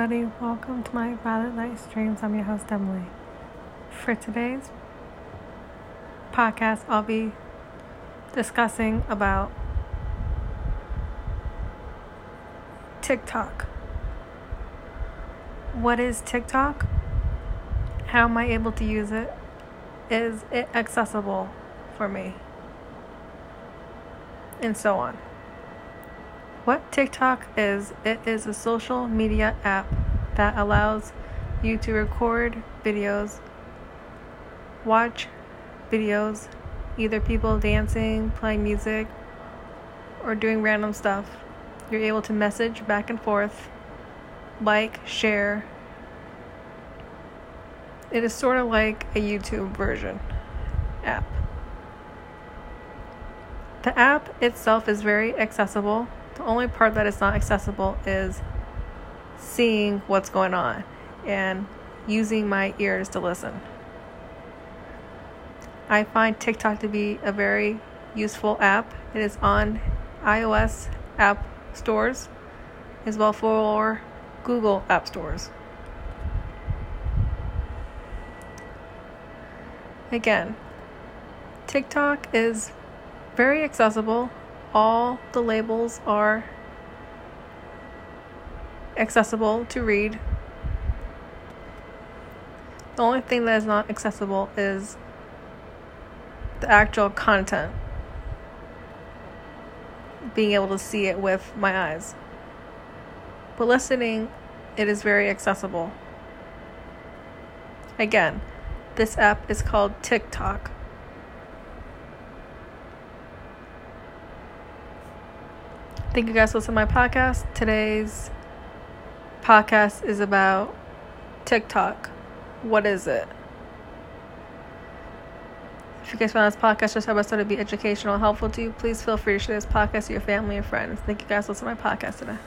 everybody. Welcome to my Violet Light Streams. I'm your host, Emily. For today's podcast, I'll be discussing about TikTok. What is TikTok? How am I able to use it? Is it accessible for me? And so on. What TikTok is, it is a social media app that allows you to record videos, watch videos, either people dancing, playing music, or doing random stuff. You're able to message back and forth, like, share. It is sort of like a YouTube version app. The app itself is very accessible the only part that is not accessible is seeing what's going on and using my ears to listen. I find TikTok to be a very useful app. It is on iOS app stores as well for Google app stores. Again, TikTok is very accessible all the labels are accessible to read. The only thing that is not accessible is the actual content. Being able to see it with my eyes. But listening, it is very accessible. Again, this app is called TikTok. Thank you guys for listening to my podcast. Today's podcast is about TikTok. What is it? If you guys found this podcast just episode to be educational and helpful to you, please feel free to share this podcast to your family and friends. Thank you guys for listening to my podcast today.